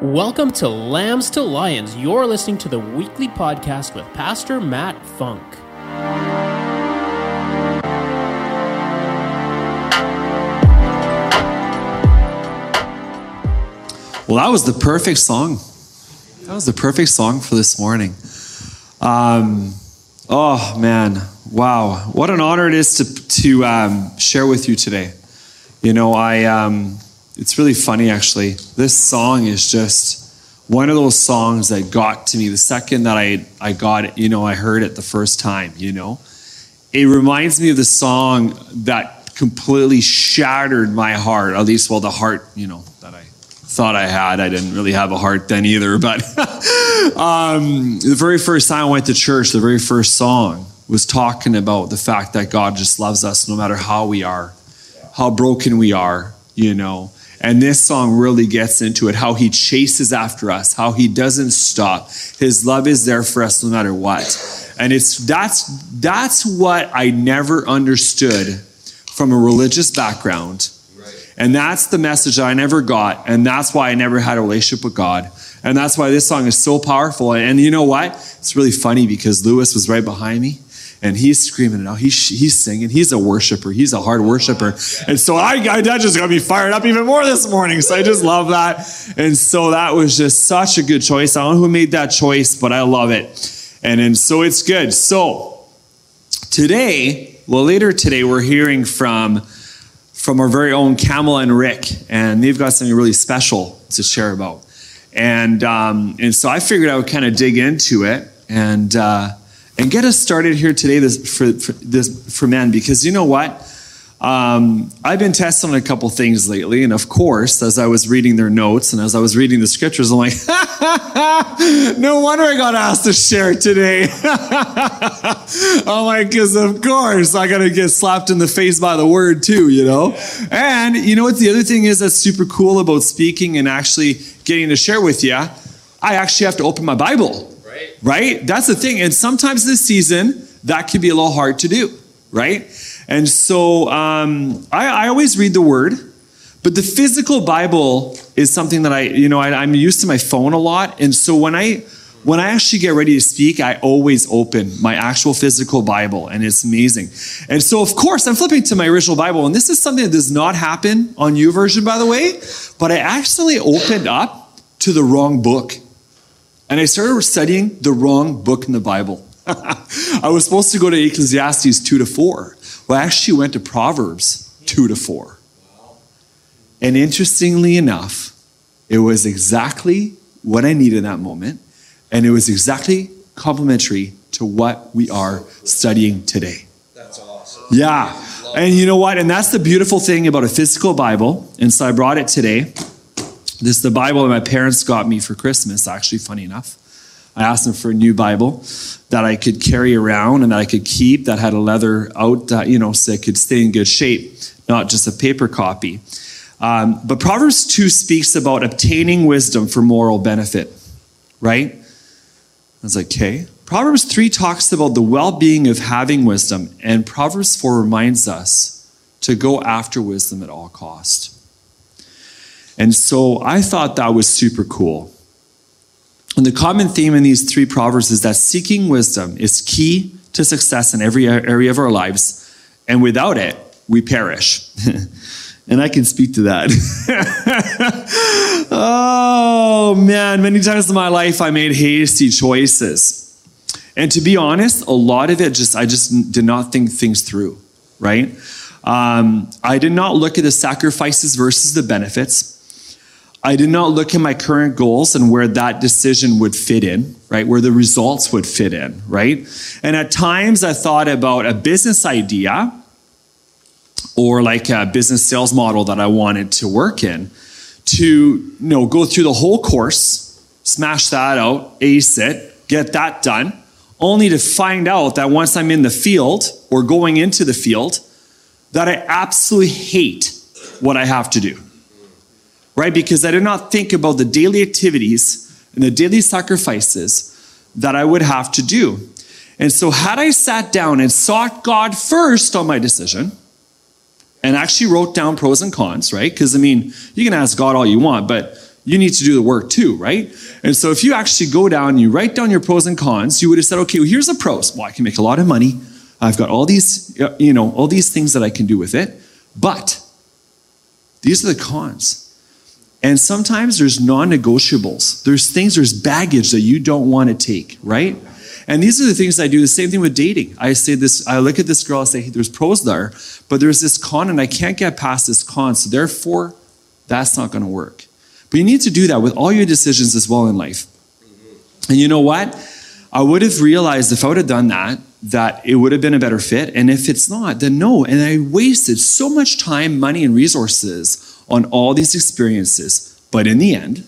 Welcome to Lambs to Lions. You're listening to the weekly podcast with Pastor Matt Funk. Well, that was the perfect song. That was the perfect song for this morning. Um, oh man, wow! What an honor it is to to um, share with you today. You know, I um, it's really funny actually. This song is just one of those songs that got to me the second that I, I got it, you know, I heard it the first time, you know. It reminds me of the song that completely shattered my heart, at least, well, the heart, you know, that I thought I had. I didn't really have a heart then either, but um, the very first time I went to church, the very first song was talking about the fact that God just loves us no matter how we are, how broken we are, you know and this song really gets into it how he chases after us, how he doesn't stop. His love is there for us no matter what. And it's that's that's what I never understood from a religious background. And that's the message I never got. And that's why I never had a relationship with God. And that's why this song is so powerful. And you know what? It's really funny because Lewis was right behind me and he's screaming out. He's, he's singing. He's a worshiper. He's a hard worshiper. And so I, I that just got me fired up even more this morning. So I just love that. And so that was just such a good choice. I don't know who made that choice, but I love it. And, and so it's good. So today, well, later today, we're hearing from from our very own Camel and Rick, and they've got something really special to share about. And um, and so I figured I would kind of dig into it and. Uh, and get us started here today this, for, for, this, for men because you know what? Um, I've been testing a couple things lately, and of course, as I was reading their notes and as I was reading the scriptures, I'm like, no wonder I got asked to share today. I'm like, because of course I got to get slapped in the face by the word too, you know? And you know what? The other thing is that's super cool about speaking and actually getting to share with you. I actually have to open my Bible right? That's the thing. And sometimes this season, that can be a little hard to do, right? And so um, I, I, always read the word, but the physical Bible is something that I, you know, I, am used to my phone a lot. And so when I, when I actually get ready to speak, I always open my actual physical Bible, and it's amazing. And so, of course, I'm flipping to my original Bible, and this is something that does not happen on YouVersion, by the way, but I actually opened up to the wrong book. And I started studying the wrong book in the Bible. I was supposed to go to Ecclesiastes 2 to 4. Well, I actually went to Proverbs 2 to 4. And interestingly enough, it was exactly what I needed in that moment. And it was exactly complementary to what we are studying today. That's awesome. Yeah. And you know what? And that's the beautiful thing about a physical Bible. And so I brought it today. This is the Bible that my parents got me for Christmas, actually, funny enough. I asked them for a new Bible that I could carry around and that I could keep that had a leather out, that, you know, so it could stay in good shape, not just a paper copy. Um, but Proverbs 2 speaks about obtaining wisdom for moral benefit, right? I was like, okay. Proverbs 3 talks about the well being of having wisdom, and Proverbs 4 reminds us to go after wisdom at all cost. And so I thought that was super cool. And the common theme in these three proverbs is that seeking wisdom is key to success in every area of our lives, and without it, we perish. and I can speak to that. oh man, many times in my life I made hasty choices. And to be honest, a lot of it just I just did not think things through, right? Um, I did not look at the sacrifices versus the benefits. I did not look at my current goals and where that decision would fit in, right? Where the results would fit in, right? And at times I thought about a business idea or like a business sales model that I wanted to work in to you know go through the whole course, smash that out, ace it, get that done, only to find out that once I'm in the field or going into the field that I absolutely hate what I have to do right? Because I did not think about the daily activities and the daily sacrifices that I would have to do. And so, had I sat down and sought God first on my decision, and actually wrote down pros and cons, right? Because I mean, you can ask God all you want, but you need to do the work too, right? And so if you actually go down, and you write down your pros and cons, you would have said, okay, well, here's the pros. Well, I can make a lot of money. I've got all these, you know, all these things that I can do with it. But these are the cons. And sometimes there's non negotiables. There's things, there's baggage that you don't want to take, right? And these are the things I do. The same thing with dating. I say this, I look at this girl, I say, hey, there's pros there, but there's this con, and I can't get past this con. So therefore, that's not going to work. But you need to do that with all your decisions as well in life. And you know what? I would have realized if I would have done that, that it would have been a better fit. And if it's not, then no. And I wasted so much time, money, and resources on all these experiences. But in the end,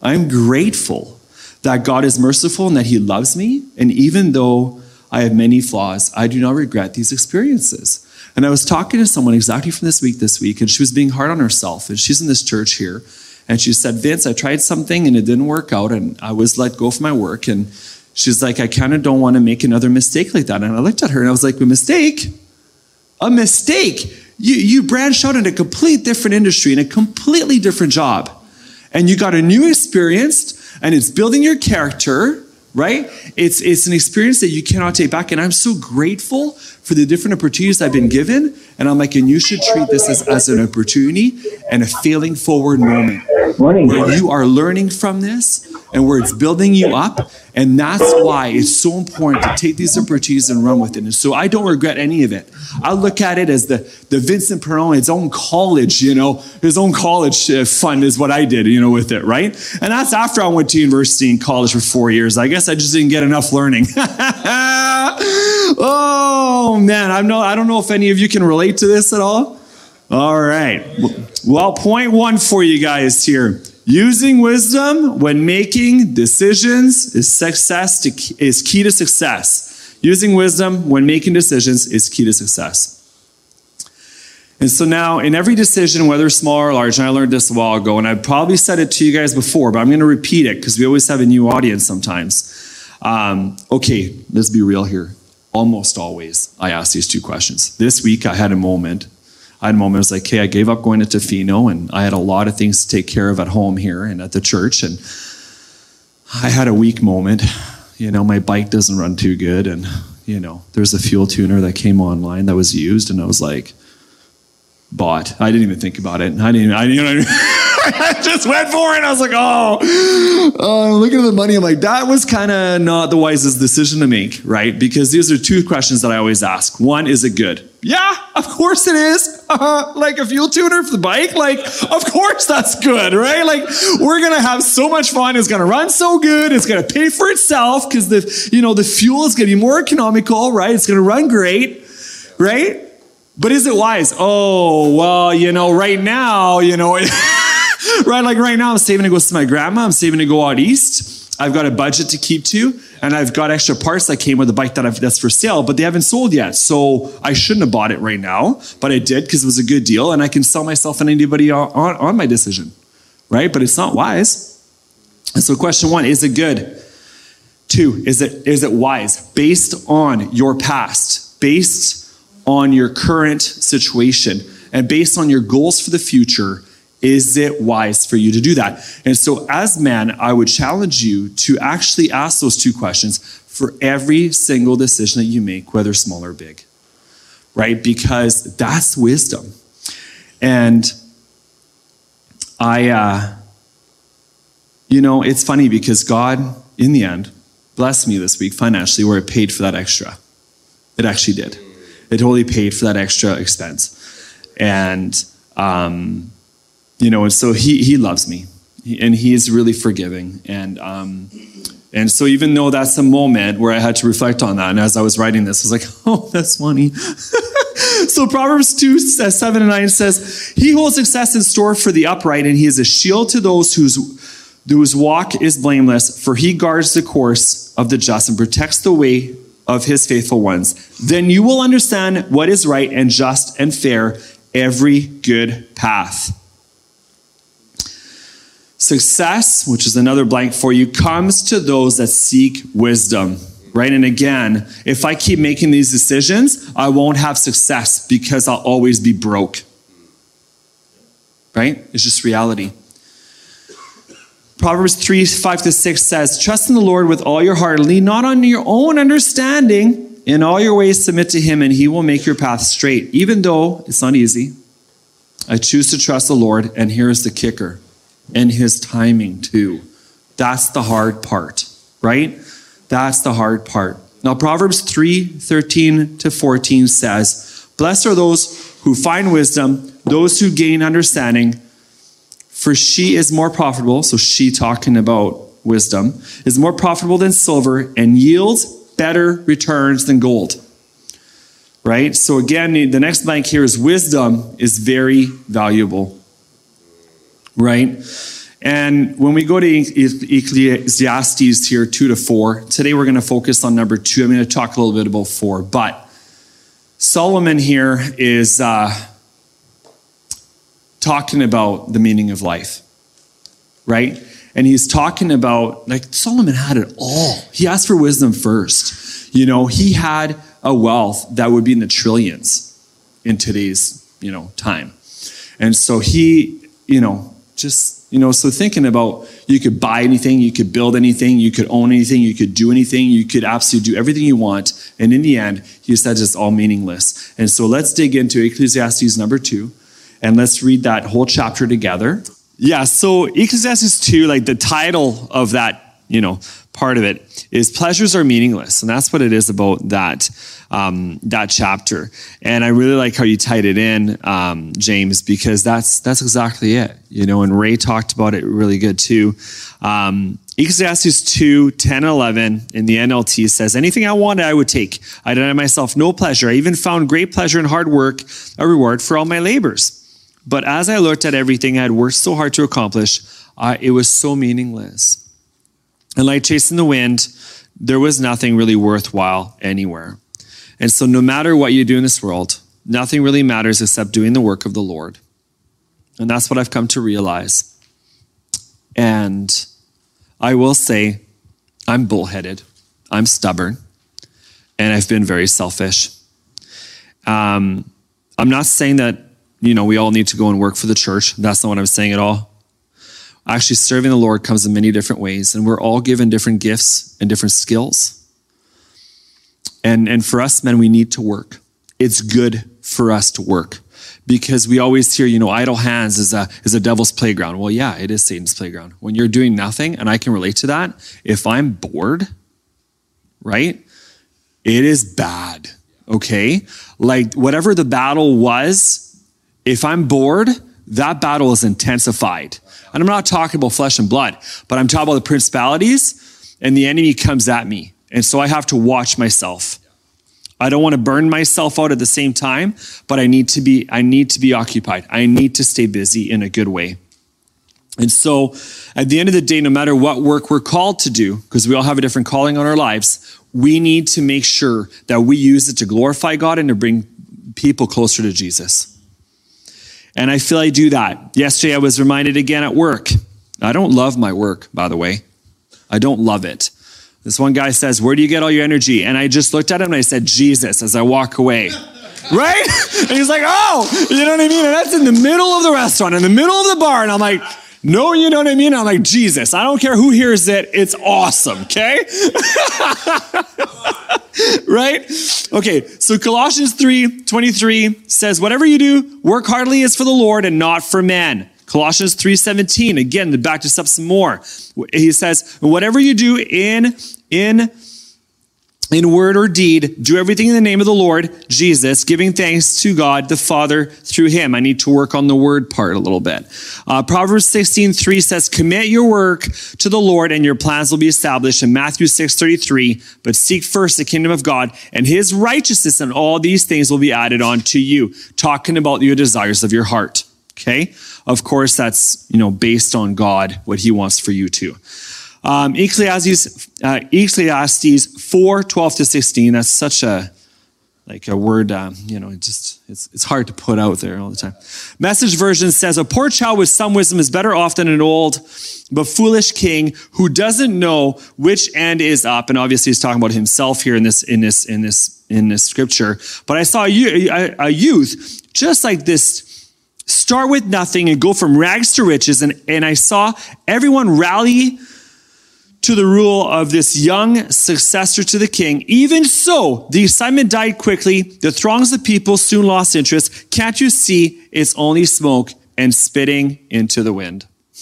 I'm grateful that God is merciful and that He loves me. And even though I have many flaws, I do not regret these experiences. And I was talking to someone exactly from this week this week, and she was being hard on herself. And she's in this church here. And she said, Vince, I tried something and it didn't work out, and I was let go from my work. And she's like, I kind of don't want to make another mistake like that. And I looked at her and I was like, A mistake? A mistake? You, you branched out in a complete different industry, in a completely different job. And you got a new experience, and it's building your character, right? It's, it's an experience that you cannot take back. And I'm so grateful for the different opportunities I've been given. And I'm like, and you should treat this as, as an opportunity and a failing forward moment Morning. where you are learning from this and where it's building you up. And that's why it's so important to take these opportunities and run with it. And so I don't regret any of it. I look at it as the, the Vincent Perron, his own college, you know, his own college uh, fund is what I did, you know, with it, right? And that's after I went to university and college for four years. I guess I just didn't get enough learning. oh man, I'm no, I don't know if any of you can relate to this at all. All right. Well, point one for you guys here. Using wisdom when making decisions is success to, is key to success. Using wisdom when making decisions is key to success. And so now, in every decision, whether small or large, and I learned this a while ago, and I probably said it to you guys before, but I'm going to repeat it because we always have a new audience sometimes. Um, okay, let's be real here. Almost always, I ask these two questions. This week, I had a moment I had a moment, I was like, okay, I gave up going to Tofino and I had a lot of things to take care of at home here and at the church. And I had a weak moment. You know, my bike doesn't run too good. And, you know, there's a fuel tuner that came online that was used. And I was like, bought. I didn't even think about it. I didn't, I, you know, I just went for it. I was like, oh, uh, looking at the money. I'm like, that was kind of not the wisest decision to make, right? Because these are two questions that I always ask. One, is it good? Yeah, of course it is. Uh, like a fuel tuner for the bike. Like, of course that's good, right? Like, we're going to have so much fun. It's going to run so good. It's going to pay for itself because the, you know, the fuel is going to be more economical, right? It's going to run great, right? But is it wise? Oh, well, you know, right now, you know, right? Like right now, I'm saving to go see my grandma. I'm saving to go out east. I've got a budget to keep to, and I've got extra parts that came with the bike that I've, that's for sale, but they haven't sold yet. So I shouldn't have bought it right now, but I did because it was a good deal, and I can sell myself and anybody on, on, on my decision, right? But it's not wise. And so, question one: Is it good? Two: Is it is it wise based on your past, based on your current situation, and based on your goals for the future? Is it wise for you to do that? And so, as man, I would challenge you to actually ask those two questions for every single decision that you make, whether small or big, right? Because that's wisdom. And I, uh, you know, it's funny because God, in the end, blessed me this week financially where it paid for that extra. It actually did. It totally paid for that extra expense. And, um, you know, and so he, he loves me and he is really forgiving. And, um, and so even though that's a moment where I had to reflect on that, and as I was writing this, I was like, oh, that's funny. so Proverbs 2, uh, 7 and 9 says, He holds success in store for the upright, and he is a shield to those whose, whose walk is blameless, for he guards the course of the just and protects the way of his faithful ones. Then you will understand what is right and just and fair, every good path. Success, which is another blank for you, comes to those that seek wisdom. Right? And again, if I keep making these decisions, I won't have success because I'll always be broke. Right? It's just reality. Proverbs 3 5 to 6 says, Trust in the Lord with all your heart, lean not on your own understanding. In all your ways, submit to him, and he will make your path straight. Even though it's not easy, I choose to trust the Lord, and here's the kicker and his timing too. That's the hard part, right? That's the hard part. Now, Proverbs 3 13 to 14 says, Blessed are those who find wisdom, those who gain understanding, for she is more profitable. So, she talking about wisdom, is more profitable than silver and yields better returns than gold. Right? So, again, the next blank here is wisdom is very valuable. Right? And when we go to Ecclesiastes here, two to four, today we're going to focus on number two. I'm going to talk a little bit about four. But Solomon here is uh, talking about the meaning of life, right? And he's talking about, like, Solomon had it all. He asked for wisdom first. You know, he had a wealth that would be in the trillions in today's, you know, time. And so he, you know, just, you know, so thinking about you could buy anything, you could build anything, you could own anything, you could do anything, you could absolutely do everything you want. And in the end, he said it's all meaningless. And so let's dig into Ecclesiastes number two and let's read that whole chapter together. Yeah, so Ecclesiastes 2, like the title of that, you know, part of it is pleasures are meaningless. And that's what it is about that, um, that chapter. And I really like how you tied it in, um, James, because that's, that's exactly it, you know, and Ray talked about it really good too. Um, Ecclesiastes 2, 10 and 11 in the NLT says, Anything I wanted, I would take. I denied myself no pleasure. I even found great pleasure in hard work, a reward for all my labors. But as I looked at everything I had worked so hard to accomplish, uh, it was so meaningless. And like chasing the wind, there was nothing really worthwhile anywhere. And so, no matter what you do in this world, nothing really matters except doing the work of the Lord. And that's what I've come to realize. And I will say, I'm bullheaded, I'm stubborn, and I've been very selfish. Um, I'm not saying that you know, we all need to go and work for the church. That's not what I'm saying at all. Actually, serving the Lord comes in many different ways, and we're all given different gifts and different skills. And, and for us men, we need to work. It's good for us to work because we always hear, you know, idle hands is a, is a devil's playground. Well, yeah, it is Satan's playground. When you're doing nothing, and I can relate to that, if I'm bored, right, it is bad, okay? Like whatever the battle was, if I'm bored, that battle is intensified. And I'm not talking about flesh and blood, but I'm talking about the principalities and the enemy comes at me. And so I have to watch myself. I don't want to burn myself out at the same time, but I need to be I need to be occupied. I need to stay busy in a good way. And so at the end of the day, no matter what work we're called to do, because we all have a different calling on our lives, we need to make sure that we use it to glorify God and to bring people closer to Jesus. And I feel I do that. Yesterday, I was reminded again at work. I don't love my work, by the way. I don't love it. This one guy says, Where do you get all your energy? And I just looked at him and I said, Jesus, as I walk away. right? And he's like, Oh, you know what I mean? And that's in the middle of the restaurant, in the middle of the bar. And I'm like, no, you know what I mean? I'm like, Jesus, I don't care who hears it. It's awesome, okay? right? Okay, so Colossians 3 23 says, Whatever you do, work heartily as for the Lord and not for men. Colossians 3:17 again to back this up some more. He says, "Whatever you do in in in word or deed, do everything in the name of the Lord Jesus, giving thanks to God the Father through him. I need to work on the word part a little bit. Uh, Proverbs 16, 3 says, Commit your work to the Lord and your plans will be established. In Matthew 6, 33, but seek first the kingdom of God and his righteousness, and all these things will be added on to you. Talking about your desires of your heart. Okay? Of course, that's, you know, based on God, what he wants for you too. Um, Ecclesiastes, uh, Ecclesiastes 4, 12 to 16. That's such a, like a word, um, you know, it just, it's, it's hard to put out there all the time. Message version says, a poor child with some wisdom is better off than an old but foolish king who doesn't know which end is up. And obviously he's talking about himself here in this, in this, in this, in this scripture. But I saw a, a youth just like this start with nothing and go from rags to riches. And, and I saw everyone rally to the rule of this young successor to the king. Even so, the assignment died quickly. The throngs of people soon lost interest. Can't you see it's only smoke and spitting into the wind?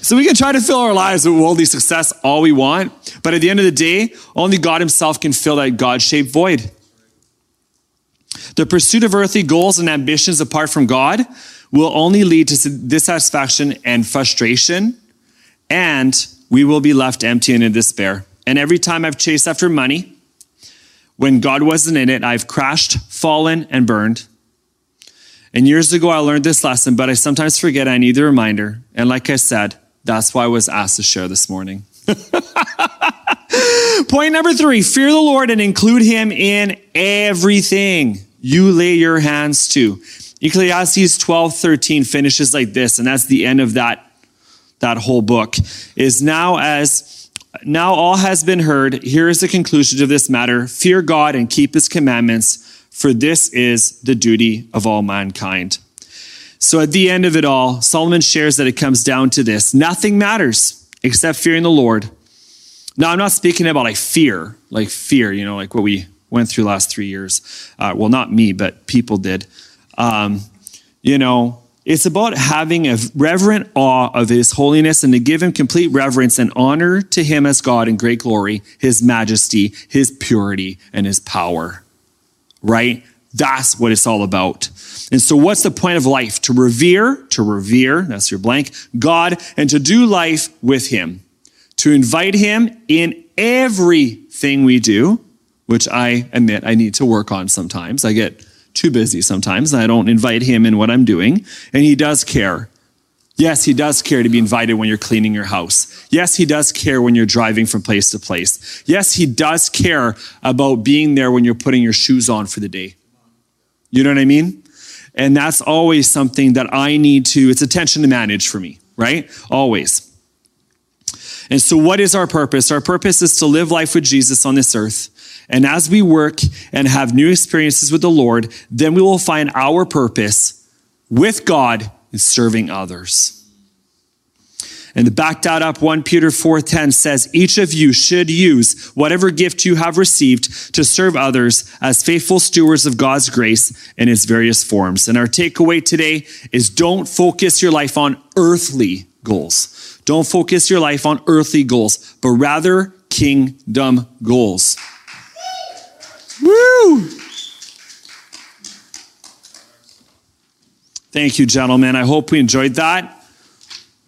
so we can try to fill our lives with worldly success all we want, but at the end of the day, only God Himself can fill that God shaped void. The pursuit of earthly goals and ambitions apart from God will only lead to dissatisfaction and frustration, and we will be left empty and in despair. And every time I've chased after money, when God wasn't in it, I've crashed, fallen, and burned. And years ago, I learned this lesson, but I sometimes forget I need the reminder. And like I said, that's why I was asked to share this morning. Point number three fear the Lord and include him in everything you lay your hands to. Ecclesiastes 12 13 finishes like this, and that's the end of that, that whole book. Is now as now all has been heard, here is the conclusion of this matter fear God and keep his commandments, for this is the duty of all mankind. So at the end of it all, Solomon shares that it comes down to this nothing matters except fearing the Lord. Now, I'm not speaking about like fear, like fear, you know, like what we went through last three years. Uh, well, not me, but people did. Um, you know, it's about having a reverent awe of his holiness and to give him complete reverence and honor to him as God in great glory, his majesty, his purity, and his power. Right? That's what it's all about. And so, what's the point of life? To revere, to revere, that's your blank, God, and to do life with him. To invite him in everything we do, which I admit I need to work on sometimes. I get too busy sometimes. I don't invite him in what I'm doing. And he does care. Yes, he does care to be invited when you're cleaning your house. Yes, he does care when you're driving from place to place. Yes, he does care about being there when you're putting your shoes on for the day. You know what I mean? And that's always something that I need to, it's attention to manage for me, right? Always. And so, what is our purpose? Our purpose is to live life with Jesus on this earth and as we work and have new experiences with the Lord, then we will find our purpose with God in serving others. And to back that up, 1 Peter 4:10 says, each of you should use whatever gift you have received to serve others as faithful stewards of God's grace in its various forms. And our takeaway today is don't focus your life on earthly goals. Don't focus your life on earthly goals, but rather kingdom goals. Woo! Thank you, gentlemen. I hope we enjoyed that.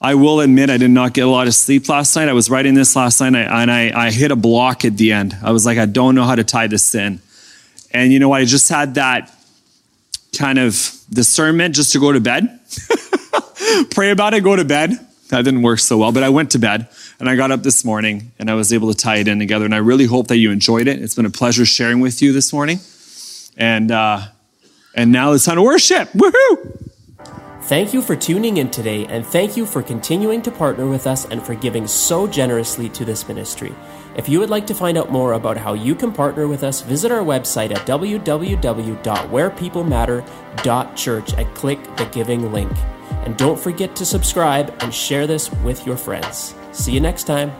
I will admit I did not get a lot of sleep last night. I was writing this last night and I, I hit a block at the end. I was like, I don't know how to tie this in. And you know? I just had that kind of discernment just to go to bed. Pray about it, go to bed. That didn't work so well, but I went to bed and I got up this morning and I was able to tie it in together. And I really hope that you enjoyed it. It's been a pleasure sharing with you this morning. And, uh, and now it's time to worship. Woohoo! Thank you for tuning in today, and thank you for continuing to partner with us and for giving so generously to this ministry. If you would like to find out more about how you can partner with us, visit our website at www.wherepeoplematter.church and click the giving link. And don't forget to subscribe and share this with your friends. See you next time.